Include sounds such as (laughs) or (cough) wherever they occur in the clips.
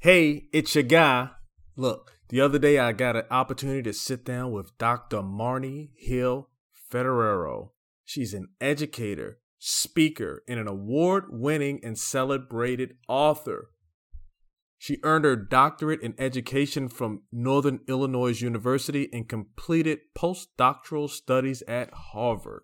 Hey, it's your guy. Look, the other day I got an opportunity to sit down with Dr. Marnie Hill Federero. She's an educator, speaker, and an award winning and celebrated author. She earned her doctorate in education from Northern Illinois University and completed postdoctoral studies at Harvard.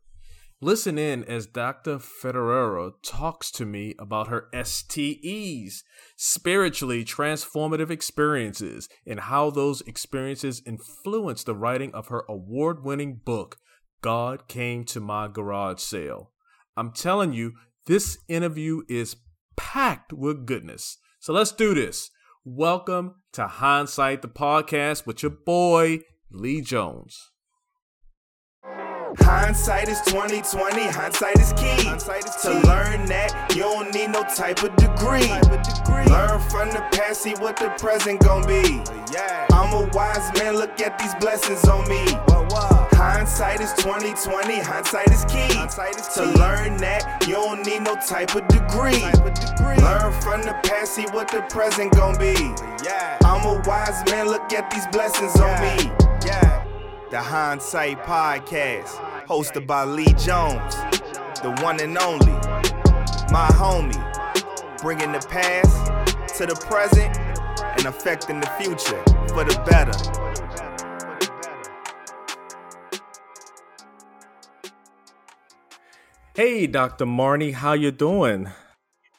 Listen in as Dr. Federero talks to me about her STEs, spiritually transformative experiences, and how those experiences influenced the writing of her award winning book, God Came to My Garage Sale. I'm telling you, this interview is packed with goodness. So let's do this. Welcome to Hindsight the Podcast with your boy, Lee Jones. Hindsight is 2020, hindsight is key. Hindsight is to learn that you don't need no type of degree. Type of degree. Learn from the past, see what the present gon' be. Yeah. I'm a wise man, look at these blessings on me. Whoa, whoa. Hindsight is 2020, hindsight is key. Hindsight is to learn that you don't need no type of degree. Type of degree. Learn from the past, see what the present gon' be. Yeah. I'm a wise man, look at these blessings yeah. on me. Yeah. The Hindsight Podcast, hosted by Lee Jones, the one and only, my homie, bringing the past to the present and affecting the future for the better. Hey, Dr. Marnie, how you doing?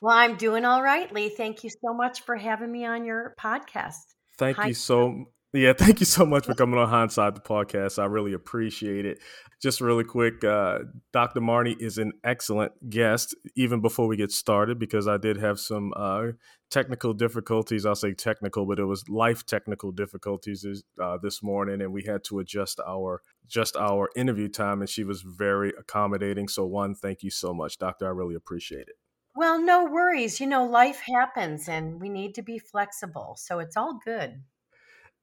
Well, I'm doing all right, Lee. Thank you so much for having me on your podcast. Thank Hi. you so yeah, thank you so much for coming on Hindsight the podcast. I really appreciate it. Just really quick, uh, Dr. Marnie is an excellent guest, even before we get started, because I did have some uh, technical difficulties. I'll say technical, but it was life technical difficulties uh, this morning, and we had to adjust our just our interview time, and she was very accommodating. So, one, thank you so much, Doctor. I really appreciate it. Well, no worries. You know, life happens, and we need to be flexible, so it's all good.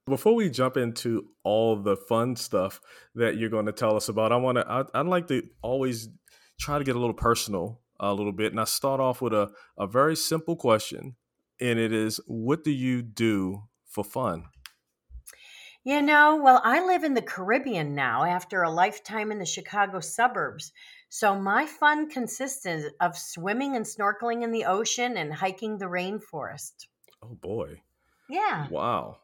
Before we jump into all the fun stuff that you're going to tell us about, I want to. I'd, I'd, like to always try to get a little personal a little bit, and I start off with a a very simple question, and it is, what do you do for fun? You know, well, I live in the Caribbean now after a lifetime in the Chicago suburbs. So my fun consists of swimming and snorkeling in the ocean and hiking the rainforest. Oh boy. Yeah. Wow.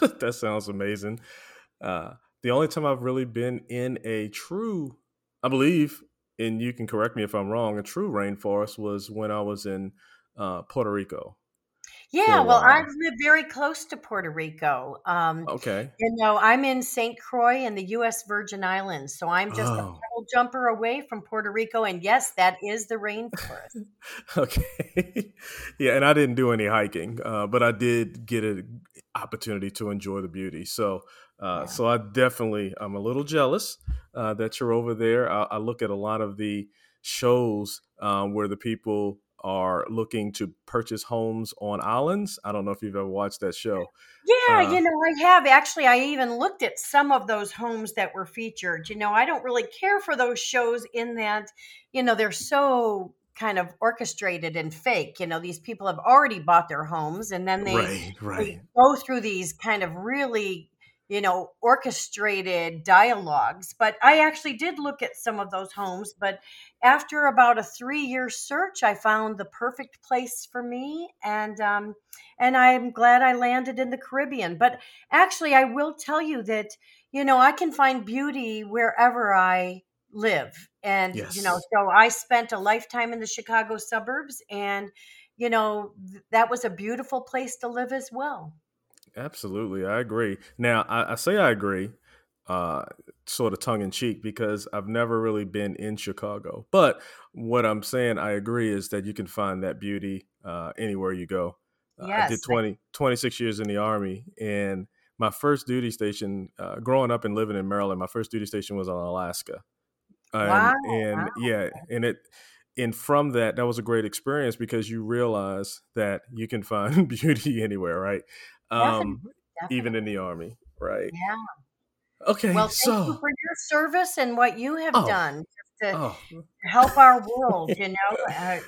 (laughs) that sounds amazing. Uh, the only time I've really been in a true, I believe, and you can correct me if I'm wrong, a true rainforest was when I was in uh, Puerto Rico. Yeah, well, I live very close to Puerto Rico. Um, okay. You know, I'm in St. Croix in the U.S. Virgin Islands, so I'm just oh. a little jumper away from Puerto Rico, and yes, that is the rainforest. (laughs) okay. (laughs) yeah, and I didn't do any hiking, uh, but I did get an opportunity to enjoy the beauty. So, uh, yeah. so I definitely, I'm a little jealous uh, that you're over there. I, I, look at a lot of the shows um, where the people are looking to purchase homes on islands. I don't know if you've ever watched that show. Yeah, uh, you know, I have. Actually, I even looked at some of those homes that were featured. You know, I don't really care for those shows in that, you know, they're so kind of orchestrated and fake. You know, these people have already bought their homes and then they, right, right. they go through these kind of really you know, orchestrated dialogues. But I actually did look at some of those homes. But after about a three year search, I found the perfect place for me. And, um, and I'm glad I landed in the Caribbean. But actually, I will tell you that, you know, I can find beauty wherever I live. And, yes. you know, so I spent a lifetime in the Chicago suburbs and, you know, th- that was a beautiful place to live as well. Absolutely, I agree. Now, I, I say I agree, uh, sort of tongue in cheek, because I've never really been in Chicago. But what I'm saying, I agree, is that you can find that beauty uh, anywhere you go. Uh, yes. I did 20, 26 years in the Army, and my first duty station, uh, growing up and living in Maryland, my first duty station was on Alaska. And, wow. and wow. yeah, and it, and from that, that was a great experience because you realize that you can find (laughs) beauty anywhere, right? um, definitely, even in the army, right? Yeah. Okay. Well, thank so, you for your service and what you have oh, done to oh. help our world. (laughs) You know, uh,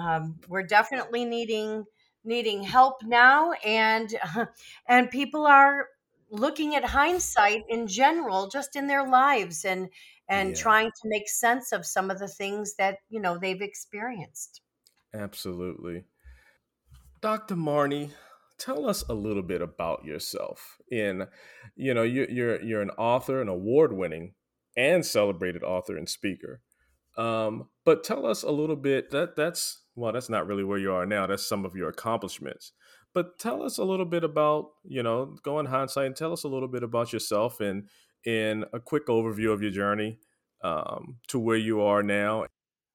um, we're definitely needing needing help now and (laughs) and people are looking at hindsight in general just in their lives and and yeah. trying to make sense of some of the things that you know they've experienced. Absolutely. Dr marnie tell us a little bit about yourself in you know you, you're you're an author an award-winning and celebrated author and speaker um, but tell us a little bit that that's well that's not really where you are now that's some of your accomplishments but tell us a little bit about you know go in hindsight and tell us a little bit about yourself and in a quick overview of your journey um, to where you are now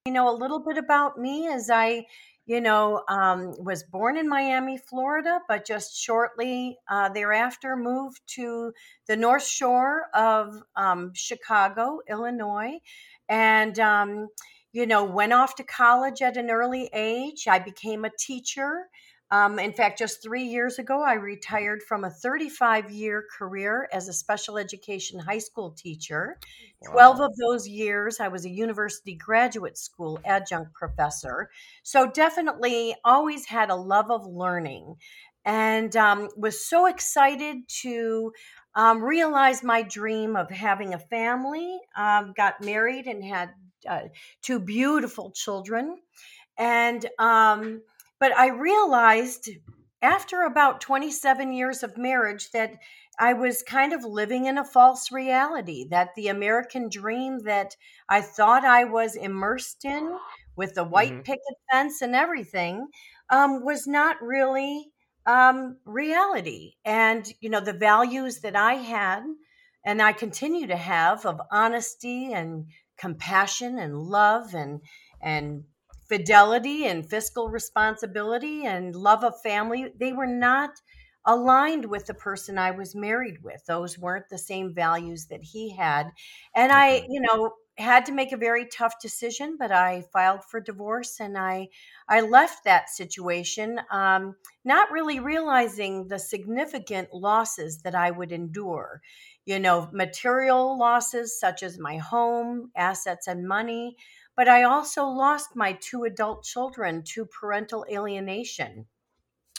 you know a little bit about me as i you know, um, was born in Miami, Florida, but just shortly uh, thereafter moved to the North Shore of um, Chicago, Illinois, and um, you know, went off to college at an early age. I became a teacher. Um, in fact, just three years ago, I retired from a 35 year career as a special education high school teacher. Wow. 12 of those years, I was a university graduate school adjunct professor. So, definitely always had a love of learning and um, was so excited to um, realize my dream of having a family. Um, got married and had uh, two beautiful children. And, um, but I realized after about 27 years of marriage that I was kind of living in a false reality, that the American dream that I thought I was immersed in with the white mm-hmm. picket fence and everything um, was not really um, reality. And, you know, the values that I had and I continue to have of honesty and compassion and love and, and fidelity and fiscal responsibility and love of family, they were not aligned with the person I was married with. Those weren't the same values that he had. And I, you know, had to make a very tough decision, but I filed for divorce and I I left that situation, um, not really realizing the significant losses that I would endure. You know, material losses such as my home, assets, and money, but I also lost my two adult children to parental alienation.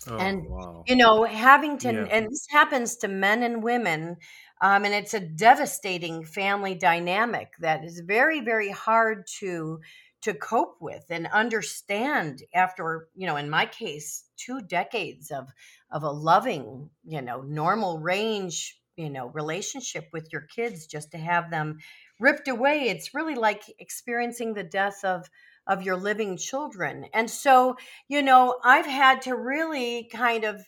Oh, and wow. you know, having to, yeah. and this happens to men and women, um, and it's a devastating family dynamic that is very, very hard to to cope with and understand after you know in my case two decades of of a loving you know normal range you know relationship with your kids just to have them ripped away it's really like experiencing the death of of your living children. And so you know i've had to really kind of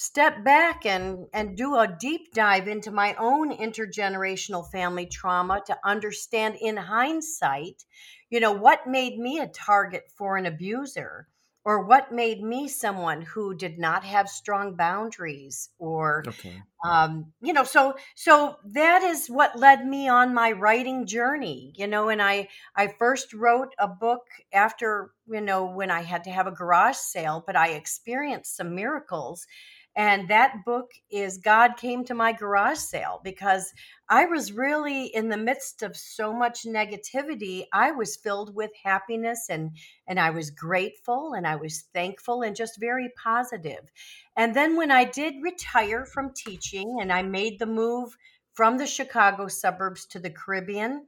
step back and and do a deep dive into my own intergenerational family trauma to understand in hindsight you know what made me a target for an abuser or what made me someone who did not have strong boundaries or okay. um, you know so so that is what led me on my writing journey you know and i i first wrote a book after you know when i had to have a garage sale but i experienced some miracles and that book is God Came to My Garage Sale because I was really in the midst of so much negativity. I was filled with happiness and and I was grateful and I was thankful and just very positive. And then when I did retire from teaching and I made the move from the Chicago suburbs to the Caribbean,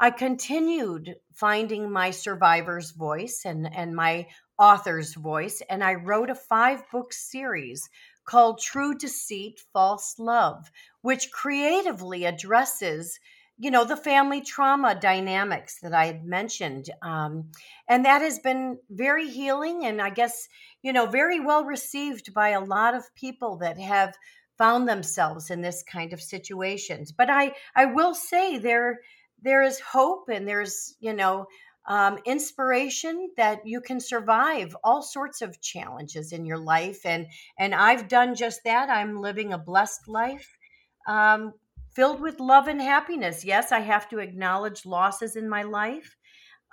I continued finding my survivor's voice and, and my author's voice, and I wrote a five book series called True Deceit, False Love, which creatively addresses you know the family trauma dynamics that i had mentioned um, and that has been very healing and i guess you know very well received by a lot of people that have found themselves in this kind of situations. But i i will say there there is hope and there's you know um, inspiration that you can survive all sorts of challenges in your life and and i've done just that. I'm living a blessed life um, filled with love and happiness. Yes i have to acknowledge losses in my life.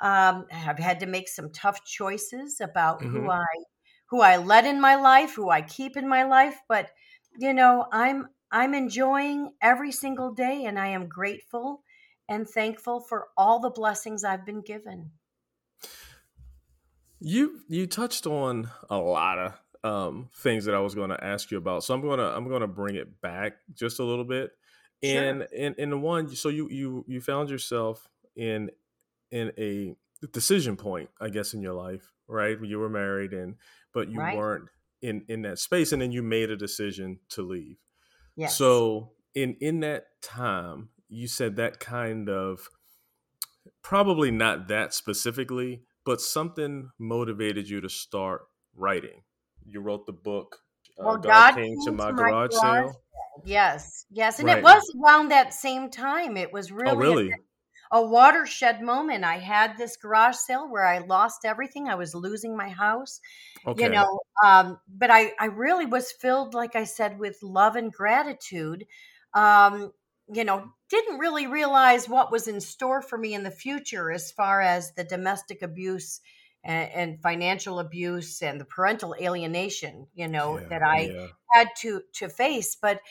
Um, i've had to make some tough choices about mm-hmm. who i who i let in my life who i keep in my life but you know i'm i'm enjoying every single day and i am grateful and thankful for all the blessings I've been given. You you touched on a lot of um, things that I was going to ask you about. So I'm gonna I'm gonna bring it back just a little bit. Sure. And in in the one, so you you you found yourself in in a decision point, I guess, in your life, right? You were married and but you Right. weren't in in that space, and then you made a decision to leave. Yes. So in in that time, you said that kind of probably not that specifically, but something motivated you to start writing. You wrote the book. Uh, Well, God God came to my to my garage garage sale. Yes, yes, and Right. it was around that same time. It was Oh, really a, a watershed moment. I had this garage sale where I lost everything. I was losing my house, you know, um, but I, I really was filled, like I said, with love and gratitude. Um, you know, didn't really realize what was in store for me in the future as far as the domestic abuse and, and financial abuse and the parental alienation, you know, Yeah. that I Yeah. had to to face but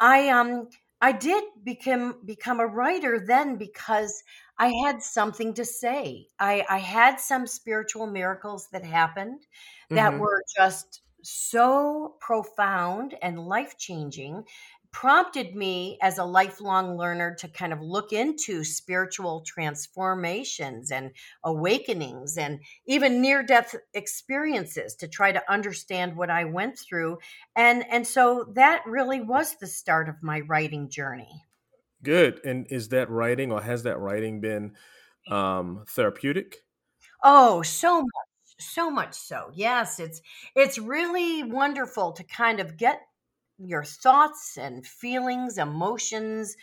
i um i did become become a writer then because i had something to say i i had some spiritual miracles that happened that hmm were just so profound and life changing prompted me as a lifelong learner to kind of look into spiritual transformations and awakenings and even near death experiences to try to understand what I went through and and so that really was the start of my writing journey. Good. And is that writing or has that writing been um, therapeutic? Oh, so much so much so. Yes, it's it's really wonderful to kind of get your thoughts and feelings, emotions,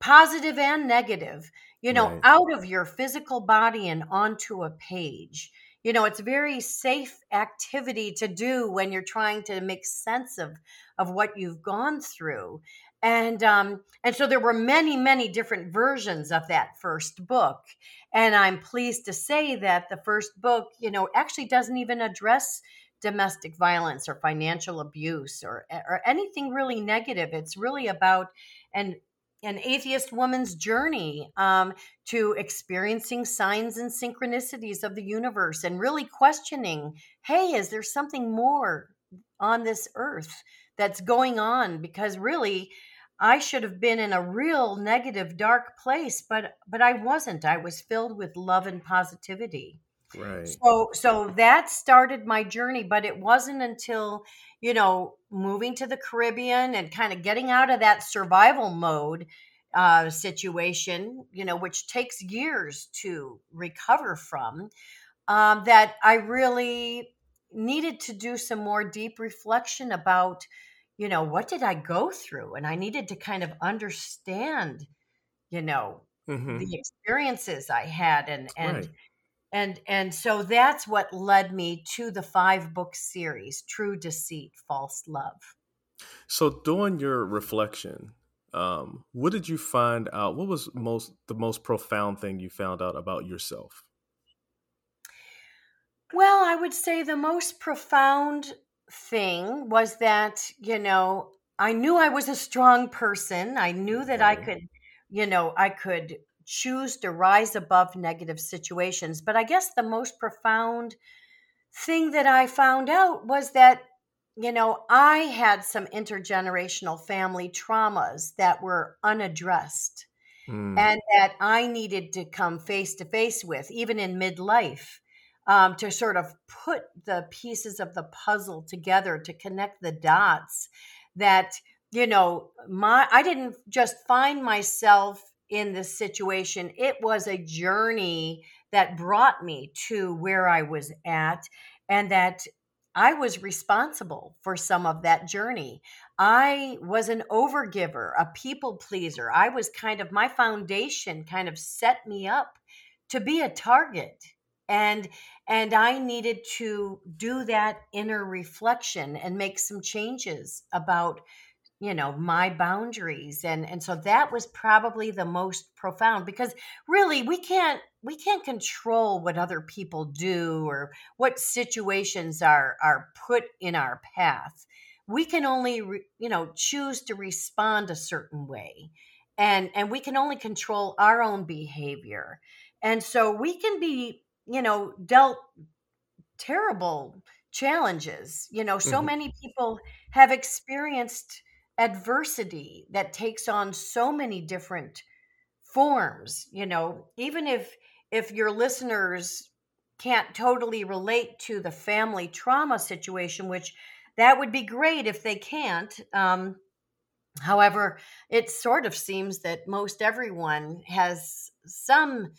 positive and negative, you know, Right. out of your physical body and onto a page. You know, it's very safe activity to do when you're trying to make sense of of what you've gone through. And um and so there were many many different versions of that first book. And I'm pleased to say that the first book, you know, actually doesn't even address domestic violence or financial abuse or or anything really negative. It's really about an an atheist woman's journey um, to experiencing signs and synchronicities of the universe and really questioning hey is there something more on this earth that's going on? Because really i should have been in a real negative dark place but but i wasn't. I was filled with love and positivity Right. so so that started my journey, but it wasn't until, you know, moving to the Caribbean and kind of getting out of that survival mode uh, situation, you know, which takes years to recover from, um, that I really needed to do some more deep reflection about, you know, what did I go through? And I needed to kind of understand, you know, hmm the experiences I had and and Right. And and so that's what led me to the five book series true deceit false love So during your reflection, um, what did you find out? What was most the most profound thing you found out about yourself? well i would say the most profound thing was that you know i knew i was a strong person i knew that i could you know i could choose to rise above negative situations but i guess the most profound thing that i found out was that you know i had some intergenerational family traumas that were unaddressed Mm, and that I needed to come face to face with, even in midlife, um, to sort of put the pieces of the puzzle together to connect the dots. That you know, my I didn't just find myself in this situation; it was a journey that brought me to where I was at, and that I was responsible for some of that journey. I was an overgiver, a people pleaser. I was kind of my foundation kind of set me up to be a target. And and I needed to do that inner reflection and make some changes about you know my boundaries and and so that was probably the most profound because really we can't we can't control what other people do or what situations are are put in our path we can only re, you know choose to respond a certain way and and we can only control our own behavior and so we can be you know dealt terrible challenges. You know, so Mhm. many people have experienced adversity that takes on so many different forms, you know, even if if your listeners can't totally relate to the family trauma situation, which that would be great if they can't. Um, however, it sort of seems that most everyone has some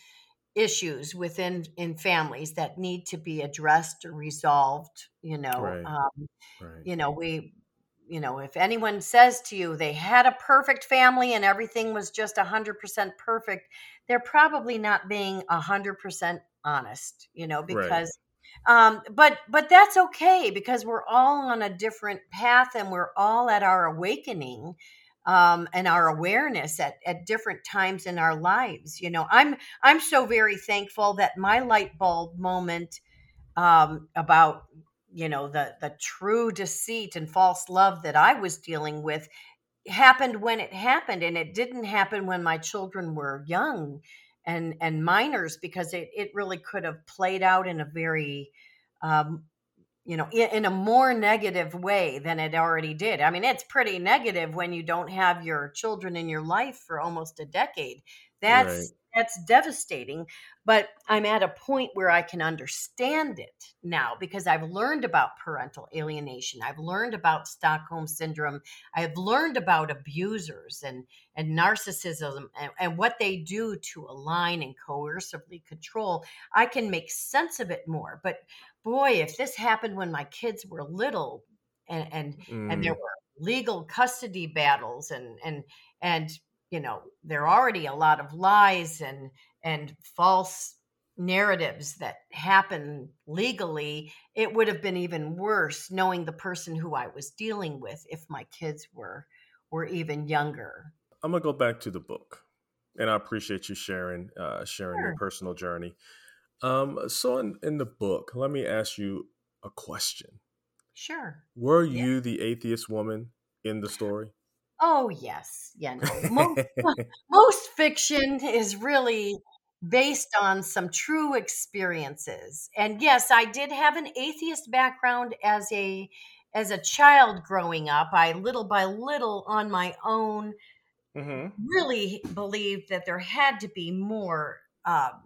issues within in families that need to be addressed or resolved you know Right. um, Right. you know we you know if anyone says to you they had a perfect family and everything was just 100% perfect they're probably not being 100% honest you know Right. because um but but that's okay because we're all on a different path and we're all at our awakening um and our awareness at at different times in our lives you know i'm i'm so very thankful that my light bulb moment um, about you know the the true deceit and false love that I was dealing with happened when it happened and it didn't happen when my children were young and and minors because it it really could have played out in a very um you know in, a more negative way than it already did i mean it's pretty negative when you don't have your children in your life for almost a decade that's Right. That's devastating but i'm at a point where i can understand it now because i've learned about parental alienation i've learned about stockholm syndrome i've learned about abusers and and narcissism and, and what they do to align and coercively control. I can make sense of it more but boy if this happened when my kids were little and and and there Mm, were legal custody battles and and and you know there are already a lot of lies and and false narratives that happen legally it would have been even worse knowing the person who i was dealing with if my kids were were even younger. I'm gonna go back to the book, and I appreciate you sharing uh, sharing your personal journey. Um, so in in the book, let me ask you a question: sure. Were yeah. you the atheist woman in the story? Oh yes. Yeah no. Most (laughs) (laughs) most fiction is really based on some true experiences. And yes i did have an atheist background as a as a child growing up. I little by little on my own hmm really believed that there had to be more um,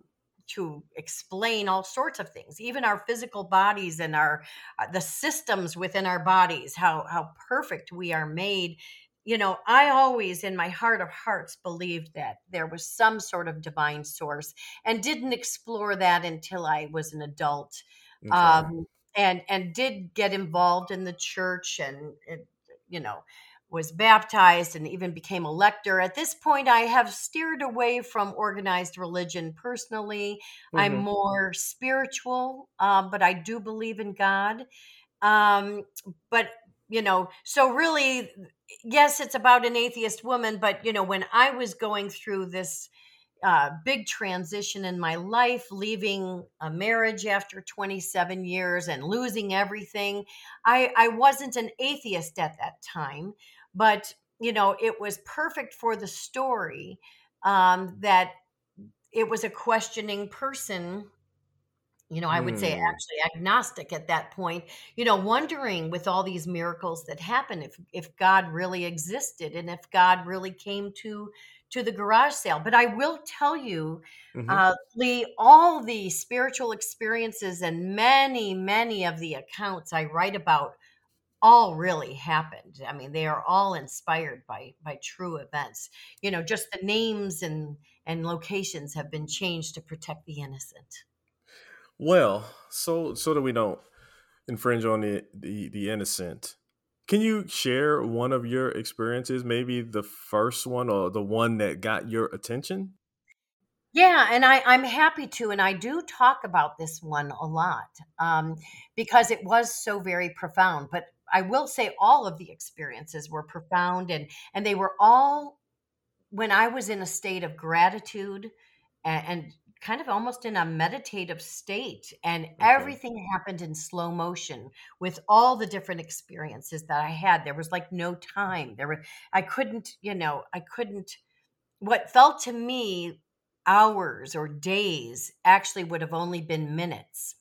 to explain all sorts of things even our physical bodies and our uh, the systems within our bodies how how perfect we are made you know i always in my heart of hearts believed that there was some sort of divine source and didn't explore that until i was an adult Okay. um, and and did get involved in the church and it, you know was baptized and even became a lector. At this point i have steered away from organized religion personally. I'm hmm more spiritual um, but i do believe in god. Um, but you know so really yes it's about an atheist woman but you know when i was going through this uh, big transition in my life, leaving a marriage after 27 years and losing everything. I, I wasn't an atheist at that time, but you know, it was perfect for the story um, that it was a questioning person. You know, I would say Mm, actually agnostic at that point, you know, wondering with all these miracles that happen if if God really existed and if God really came to to the garage sale. But I will tell you, hmm uh, Lee, all the spiritual experiences and many, many of the accounts I write about all really happened. I mean, they are all inspired by by true events. You know, just the names and and locations have been changed to protect the innocent. Well, so so that we don't infringe on the, the the innocent. Can you share one of your experiences, maybe the first one or the one that got your attention? Yeah, and I, I'm happy to, and I do talk about this one a lot um, because it was so very profound. But I will say all of the experiences were profound, and and they were all when I was in a state of gratitude and, and kind of almost in a meditative state, and Okay. everything happened in slow motion with all the different experiences that I had. There was like no time. There were I couldn't, you know, I couldn't what felt to me hours or days actually would have only been minutes.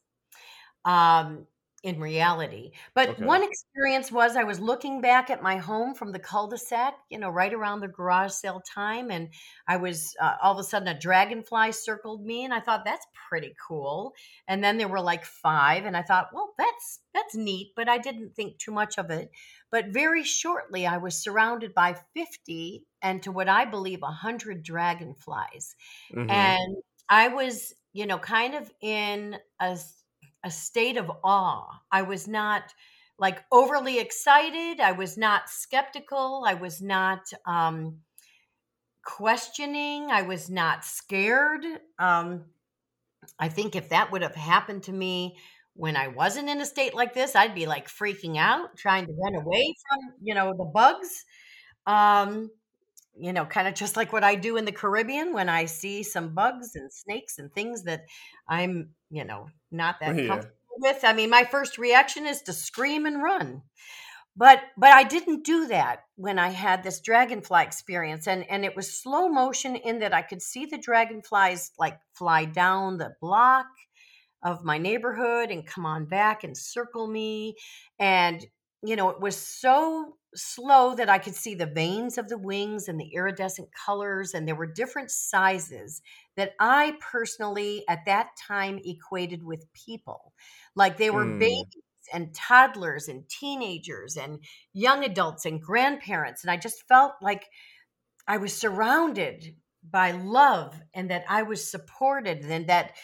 Um, in reality. But Okay. one experience was I was looking back at my home from the cul-de-sac, you know, right around the garage sale time, and I was uh, all of a sudden a dragonfly circled me, and I thought that's pretty cool. And then there were like five, and I thought, well, that's that's neat, but I didn't think too much of it. But very shortly, I was surrounded by fifty, and to what I believe, a hundred dragonflies, hmm and I was, you know, kind of in a a state of awe. I was not like overly excited. I was not skeptical. I was not um, questioning. I was not scared. Um, I think if that would have happened to me when I wasn't in a state like this, I'd be like freaking out, trying to run away from, you know, the bugs. Um, you know, kind of just like what I do in the Caribbean when I see some bugs and snakes and things that I'm, you know, not oh, that Yeah. comfortable with. I mean, my first reaction is to scream and run. But but I didn't do that when I had this dragonfly experience and and it was slow motion in that I could see the dragonflies like fly down the block of my neighborhood and come on back and circle me. And, you know, it was so slow that I could see the veins of the wings and the iridescent colors. And there were different sizes that I personally at that time equated with people. Like they were Mm. babies and toddlers and teenagers and young adults and grandparents. And I just felt like I was surrounded by love and that I was supported and that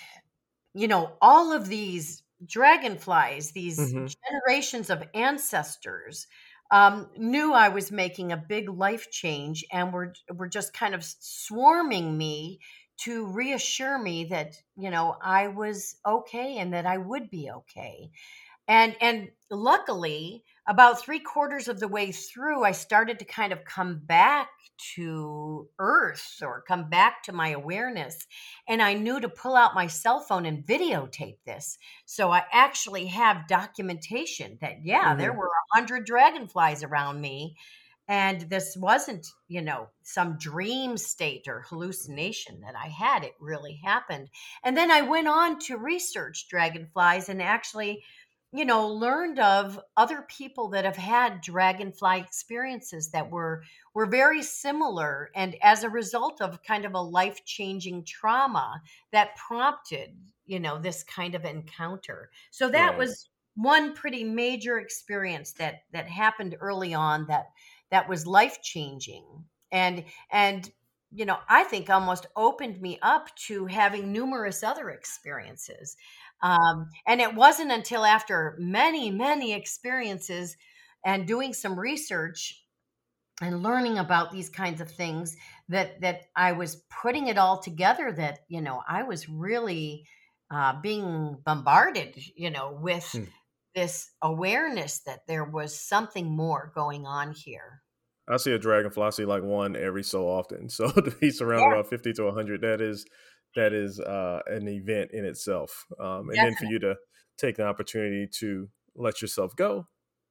you know, all of these dragonflies, these hmm generations of ancestors, um, knew I was making a big life change and were were just kind of swarming me to reassure me that you know I was okay and that I would be okay. And and luckily about three quarters of the way through i started to kind of come back to earth or come back to my awareness. And i knew to pull out my cell phone and videotape this. So i actually have documentation that yeah there hmm were a hundred dragonflies around me. And this wasn't you know some dream state or hallucination that i had. It really happened. And then i went on to research dragonflies and actually you know, learned of other people that have had dragonfly experiences that were were very similar and as a result of kind of a life-changing trauma that prompted, you know, this kind of encounter. So that Right. was one pretty major experience that that happened early on that that was life-changing. And and you know, I think almost opened me up to having numerous other experiences um, and it wasn't until after many, many experiences and doing some research and learning about these kinds of things that that I was putting it all together that you know I was really uh, being bombarded, you know, with Hmm. this awareness that there was something more going on here. I see a dragonfly. I see like one every so often. (laughs) So to be surrounded Yeah, by fifty to hundred, that is that is uh, an event in itself. Um, and then for you to take the opportunity to let yourself go,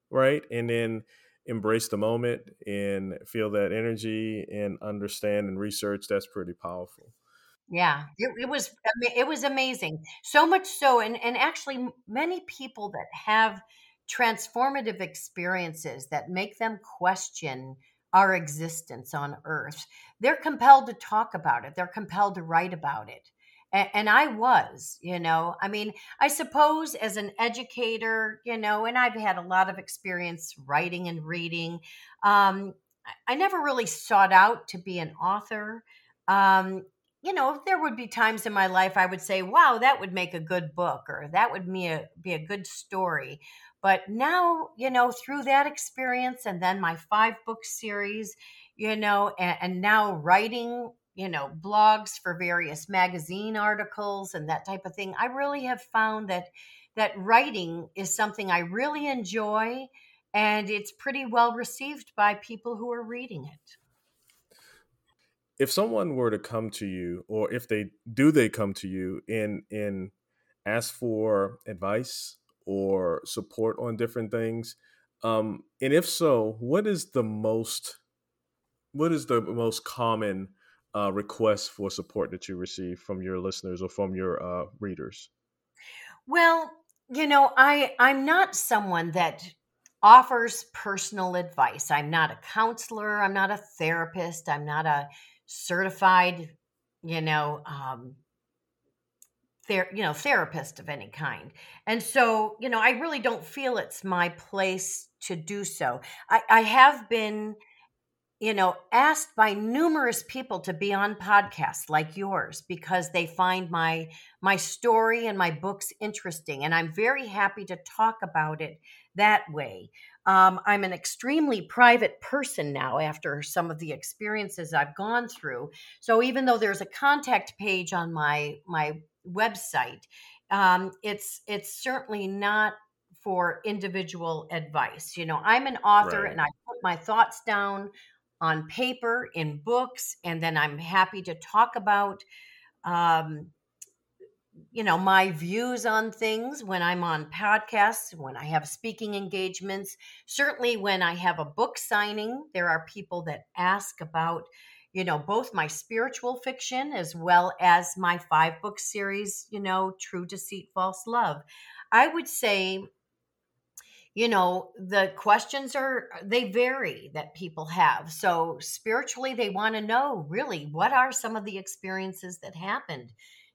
right, and then embrace the moment and feel that energy and understand and research. That's pretty powerful. Yeah, it, it was it was amazing. So much so, and and actually, many people that have transformative experiences that make them question our existence on Earth, they're compelled to talk about it. They're compelled to write about it. And, and I was, you know, I mean, I suppose as an educator, you know, and I've had a lot of experience writing and reading. Um, I I never really sought out to be an author. Um, you know, there would be times in my life I would say, wow, that would make a good book or that would be a, uh, be a good story. But now, you know, through that experience and then my five book series, you know, and, and now writing, you know, blogs for various magazine articles and that type of thing, I really have found that that writing is something I really enjoy and it's pretty well received by people who are reading it. If someone were to come to you, or if they do, they come to you and and ask for advice or support on different things. Um, and if so, what is the most what is the most common uh, request for support that you receive from your listeners or from your uh, readers? Well, you know, I I'm not someone that offers personal advice. I'm not a counselor, I'm not a therapist, I'm not a certified, you know, um ther- you know, therapist of any kind. And so, you know, I really don't feel it's my place to do so. I, I have been you know, asked by numerous people to be on podcasts like yours because they find my my story and my books interesting, and I'm very happy to talk about it that way. Um, I'm an extremely private person now after some of the experiences I've gone through. So even though there's a contact page on my my website, um, it's it's certainly not for individual advice. You know, I'm an author Right. and I put my thoughts down on paper in books and then i'm happy to talk about um, you know my views on things when i'm on podcasts when i have speaking engagements. Certainly when i have a book signing there are people that ask about you know both my spiritual fiction as well as my five book series you know true deceit false love. I would say you know the questions are they vary that people have. So spiritually they want to know really what are some of the experiences that happened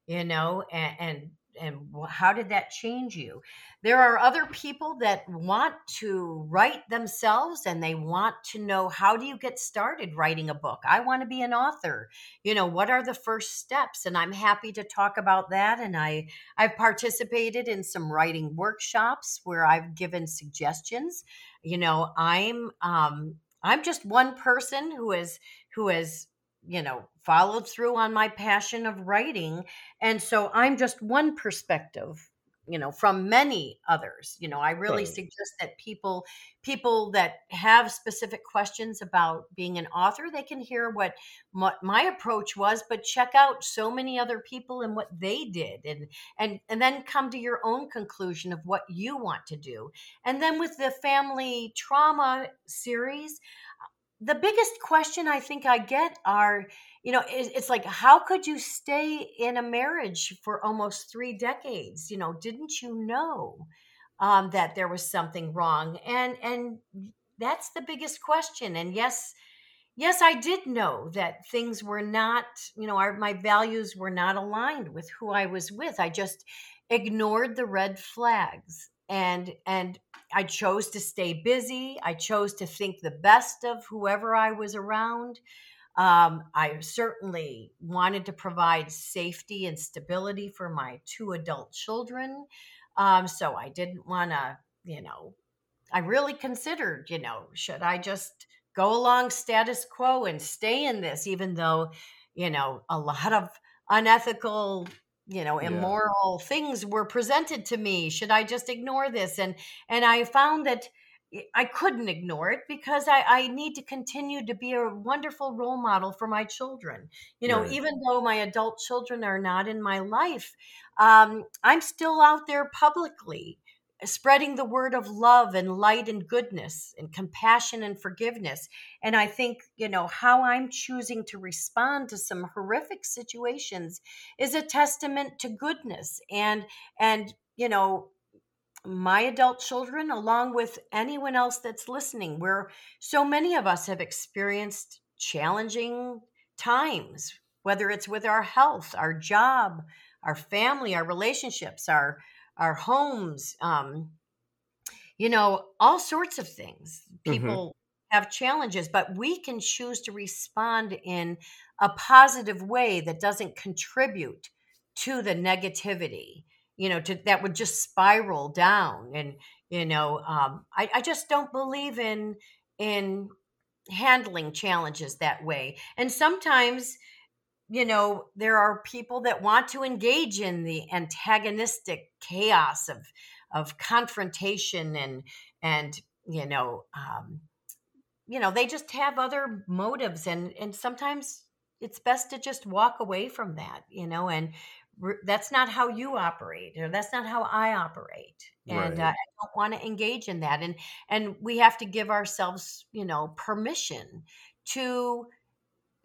you know and and and how did that change you? There are other people that want to write themselves and they want to know how do you get started writing a book? I want to be an author. You know what are the first steps? And i'm happy to talk about that and i I've participated in some writing workshops where I've given suggestions. You know, I'm um, I'm just one person who has who has you know followed through on my passion of writing, and so I'm just one perspective. You know, from many others. You know, I really Right. suggest that people people that have specific questions about being an author, they can hear what my, my approach was, but check out so many other people and what they did, and and and then come to your own conclusion of what you want to do and then with the family trauma series the biggest question i think i get are you know it's like how could you stay in a marriage for almost three decades? You know didn't you know um, that there was something wrong? And and that's the biggest question. And yes yes i did know that things were not you know our, my values were not aligned with who i was with. I just ignored the red flags and and i chose to stay busy. I chose to think the best of whoever i was around. Um, i certainly wanted to provide safety and stability for my two adult children. Um, so i didn't want to you know I really considered, you know, should I just go along status quo and stay in this, even though, you know, a lot of unethical, you know, Yeah. immoral things were presented to me. Should I just ignore this? And and I found that I I couldn't ignore it because I, I need to continue to be a wonderful role model for my children. You know, Right. even though my adult children are not in my life, um, I'm still out there publicly spreading the word of love and light and goodness and compassion and forgiveness. And I think, you know, how I'm choosing to respond to some horrific situations is a testament to goodness and and you know my adult children along with anyone else that's listening where so many of us have experienced challenging times whether it's with our health our job our family our relationships our our homes um, you know all sorts of things. Mm-hmm. people have challenges but we can choose to respond in a positive way that doesn't contribute to the negativity you know to that would just spiral down. And you know um, I, I just don't believe in in handling challenges that way. And sometimes you know there are people that want to engage in the antagonistic chaos of of confrontation and and you know um, you know they just have other motives and and sometimes it's best to just walk away from that you know and re- that's not how you operate or that's not how i operate. And uh, i don't want to engage in that. And and we have to give ourselves you know permission to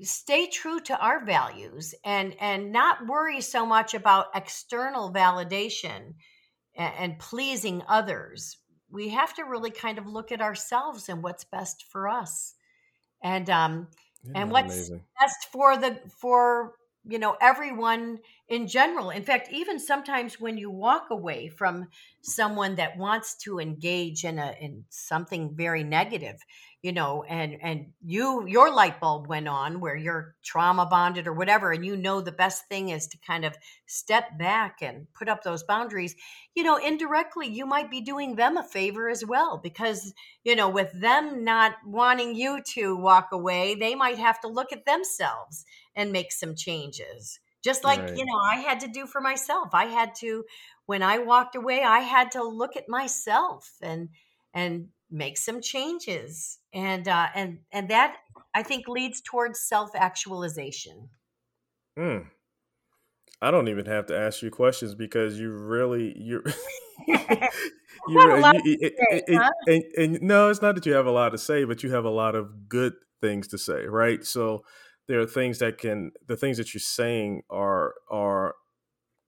stay true to our values and and not worry so much about external validation and, and pleasing others we have to really kind of look at ourselves and what's best for us and um Isn't and what's amazing? best for the for you know everyone in general. In fact even sometimes when you walk away from someone that wants to engage in a in something very negative you know and and you your light bulb went on where you're trauma bonded or whatever and you know the best thing is to kind of step back and put up those boundaries you know indirectly you might be doing them a favor as well because you know with them not wanting you to walk away they might have to look at themselves and make some changes just like Right. you know i had to do for myself i had to when i walked away i had to look at myself and and make some changes and uh and and that i think leads towards self-actualization Hmm. I don't even have to ask you questions because you really you're you (laughs) (laughs) You have a lot you- it- say, it- it- huh? and, and no, it's not that you have a lot to say, but you have a lot of good things to say, right? So there are things that can the things that you're saying are are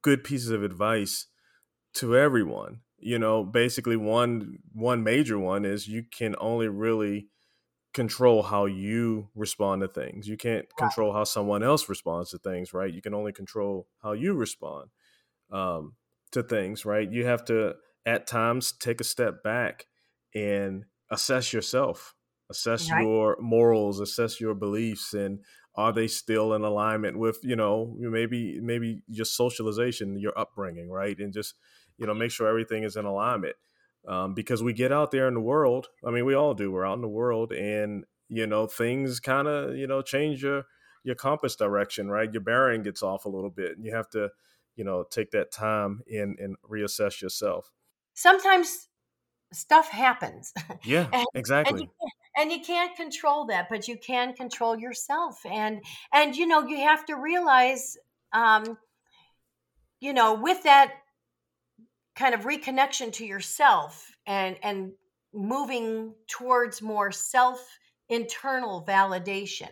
good pieces of advice to everyone. You know, basically one one major one is you can only really control how you respond to things. You can't control how someone else responds to things, right? You can only control how you respond um, to things, right? You have to at times take a step back and assess yourself, assess Right. your morals, assess your beliefs, and are they still in alignment with you know maybe maybe your socialization, your upbringing, right? And just you know make sure everything is in alignment um, because we get out there in the world. I mean, we all do. We're out in the world, and you know, things kind of you know change your your compass direction, right? Your bearing gets off a little bit, and you have to you know take that time and and reassess yourself. sometimes stuff happens (laughs) Yeah, and, and exactly. can't, and you can't control that but you can control yourself. And and you know you have to realize um you know with that kind of reconnection to yourself and and moving towards more self internal validation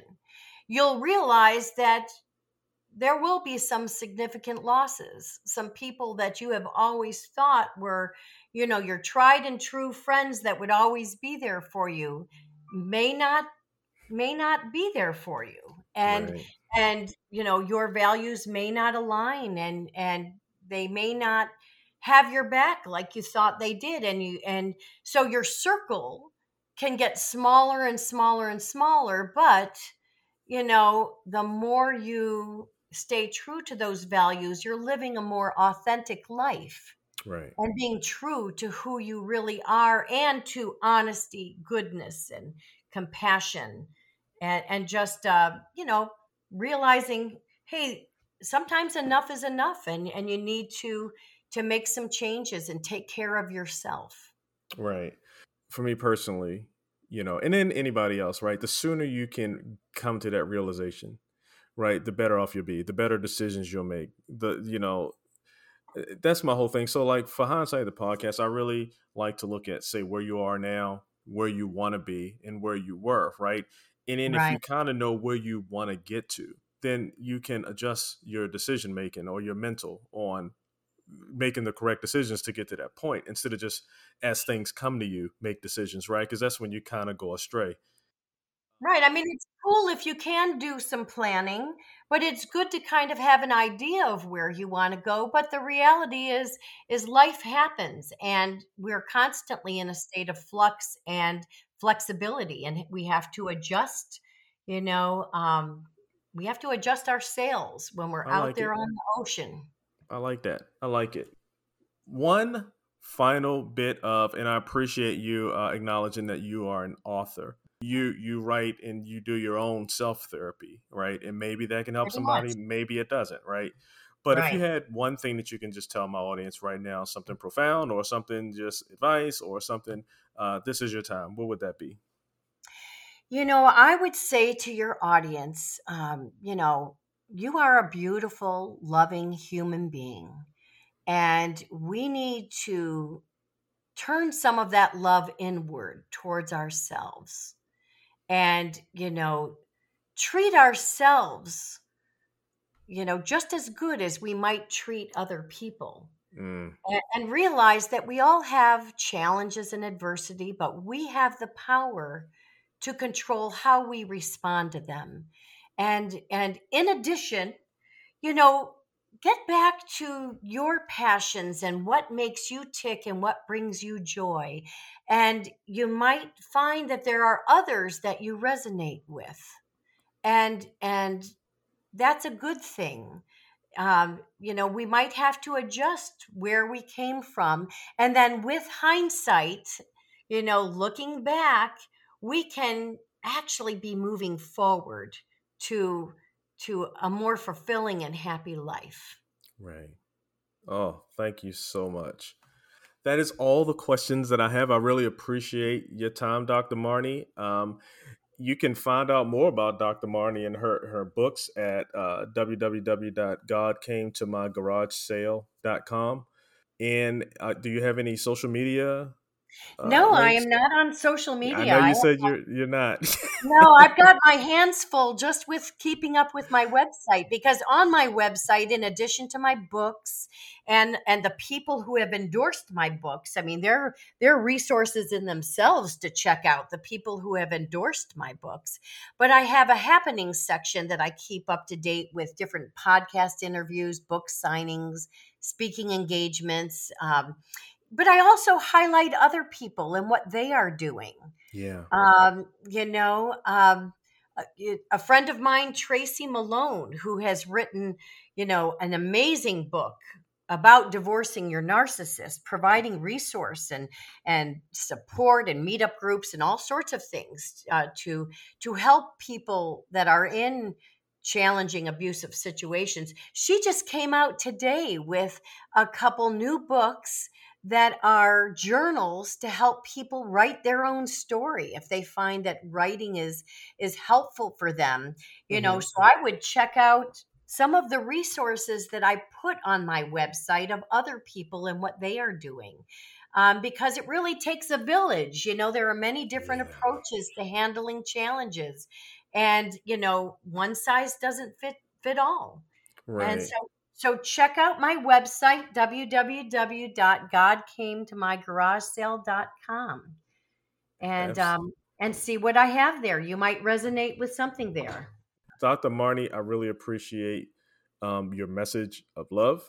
you'll realize that there will be some significant losses some people that you have always thought were you know your tried and true friends that would always be there for you may not may not be there for you. And right. and you know your values may not align and and they may not have your back like you thought they did. And you and so your circle can get smaller and smaller and smaller. But you know the more you stay true to those values you're living a more authentic life Right. and being true to who you really are and to honesty goodness and compassion and and just uh you know realizing hey sometimes enough is enough and and you need to to make some changes and take care of yourself Right. For me personally, you know, and then anybody else, right? The sooner you can come to that realization, right, the better off you'll be, the better decisions you'll make. The you know, Eh, that's my whole thing. So like for hindsight of the podcast, I really like to look at say where you are now, where you want to be, and where you were, right? And then if you kind of know where you want to get to, then you can adjust your decision making or your mental on making the correct decisions to get to that point instead of just as things come to you make decisions right because that's when you kind of go astray right i mean it's cool if you can do some planning but it's good to kind of have an idea of where you want to go. But the reality is is life happens and we're constantly in a state of flux and flexibility and we have to adjust you know um, we have to adjust our sails when we're I out like there it. on the ocean. I like that. I like it. One final bit of and i appreciate you uh, acknowledging that you are an author you you write and you do your own self therapy right and maybe that can help Pretty somebody much. maybe it doesn't right but if you had one thing that you can just tell my audience right now something profound or something just advice or something uh, this is your time what would that be You know, I would say to your audience, um, you know, you are a beautiful, loving human being. And we need to turn some of that love inward towards ourselves. And, you know, treat ourselves, you know, just as good as we might treat other people. mm. and, and realize that we all have challenges and adversity, but we have the power to control how we respond to them. And and in addition, you know, get back to your passions and what makes you tick and what brings you joy. And you might find that there are others that you resonate with. And and that's a good thing. Um, you know, we might have to adjust where we came from. And then with hindsight, you know, looking back, we can actually be moving forward to to a more fulfilling and happy life. Right. Oh, thank you so much. That is all the questions that I have. I really appreciate your time, Dr. Marnie. Um, you can find out more about Dr. Marnie and her, her books at uh, www.godcametomygaragesale.com. And uh, do you have any social media uh, no, I am not on social media. I know you I said you're you're not. (laughs) no, I've got my hands full just with keeping up with my website because on my website, in addition to my books and and the people who have endorsed my books, I mean, they're they're resources in themselves to check out. The people who have endorsed my books, but I have a happening section that I keep up to date with different podcast interviews, book signings, speaking engagements. Um, but I also highlight other people and what they are doing. Yeah. Um, you know, um, a, a, friend of mine, Tracy Malone, who has written, you know, an amazing book about divorcing your narcissist, providing resource and and support and meetup groups and all sorts of things uh, to to help people that are in challenging abusive situations. She just came out today with a couple new books that are journals to help people write their own story if they find that writing is is helpful for them you mm-hmm. know so i would check out some of the resources that i put on my website of other people and what they are doing um, because it really takes a village you know there are many different yeah. approaches to handling challenges and you know one size doesn't fit fit all right. and so so check out my website, www.godcametomygaragesale.com and um, and see what I have there. You might resonate with something there. Dr. Marnie, I really appreciate um, your message of love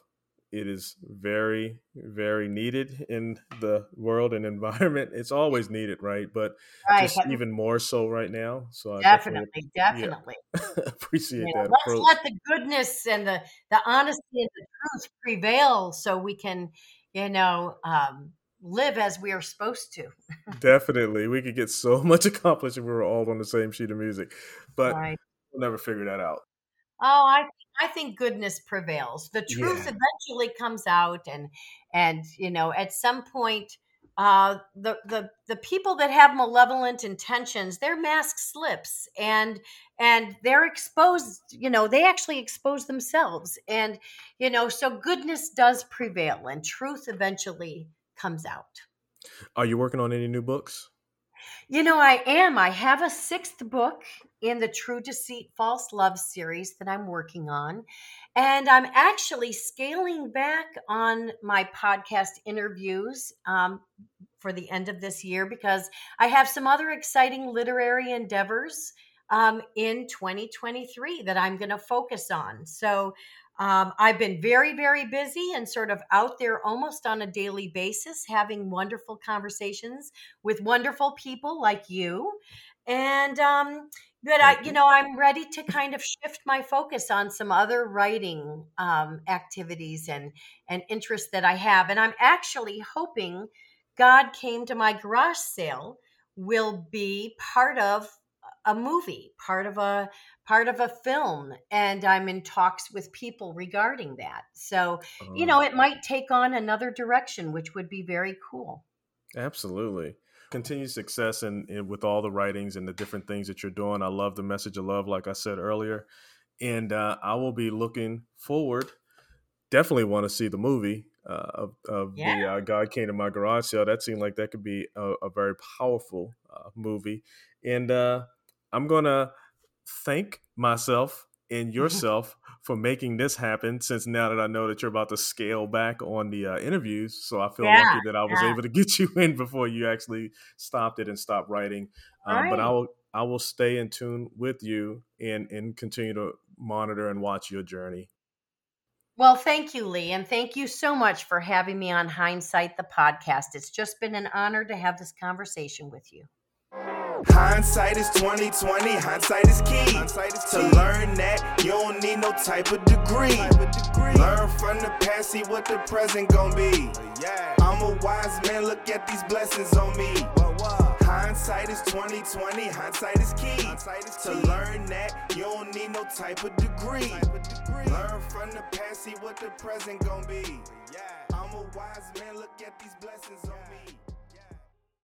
it is very very needed in the world and environment it's always needed right but right. just even more so right now so definitely definitely, definitely. Yeah, (laughs) appreciate know, that let's approach. let the goodness and the the honesty and the truth prevail so we can you know um, live as we are supposed to definitely we could get so (laughs) much accomplished if we were all on the same sheet of music but right. we'll never figure that out Oh, I I think goodness prevails. The truth yeah. eventually comes out, and and you know at some point, uh, the the the people that have malevolent intentions, their mask slips, and and they're exposed. You know, they actually expose themselves, and you know, so goodness does prevail, and truth eventually comes out. Are you working on any new books? You know, I am. I have a sixth book in the True Deceit False Love series that I'm working on. And I'm actually scaling back on my podcast interviews um, for the end of this year because I have some other exciting literary endeavors um, in 2023 that I'm going to focus on. So um, I've been very, very busy and sort of out there almost on a daily basis, having wonderful conversations with wonderful people like you. And um, but I, you know, I'm ready to kind of shift my focus on some other writing um, activities and and interests that I have. And I'm actually hoping God came to my garage sale will be part of a movie, part of a part of a film, and I'm in talks with people regarding that. So, you oh. know, it might take on another direction, which would be very cool. Absolutely. Continued success and with all the writings and the different things that you're doing. I love the message of love, like I said earlier, and uh, I will be looking forward. Definitely want to see the movie uh, of, of yeah. the uh, God Came to My Garage Sale. That seemed like that could be a, a very powerful uh, movie, and uh, I'm gonna thank myself and yourself for making this happen. Since now that I know that you're about to scale back on the uh, interviews, so I feel Yeah, lucky that I was yeah. able to (laughs) get you in before you actually stopped it and stopped writing. Um, But I will I will stay in tune with you and and continue to monitor and watch your journey. Well, thank you, Lee, and thank you so much for having me on Hindsight the podcast. It's just been an honor to have this conversation with you. Hindsight is 2020, hindsight is key. to learn that you don't need no type of degree. Learn from the past, see what the present gon' be. I'm a wise man, look at these blessings on me. Hindsight is 2020, hindsight is key. to learn that you don't need no type of degree. Learn from the past, see what the present gon' be. I'm a wise man, look at these blessings on me.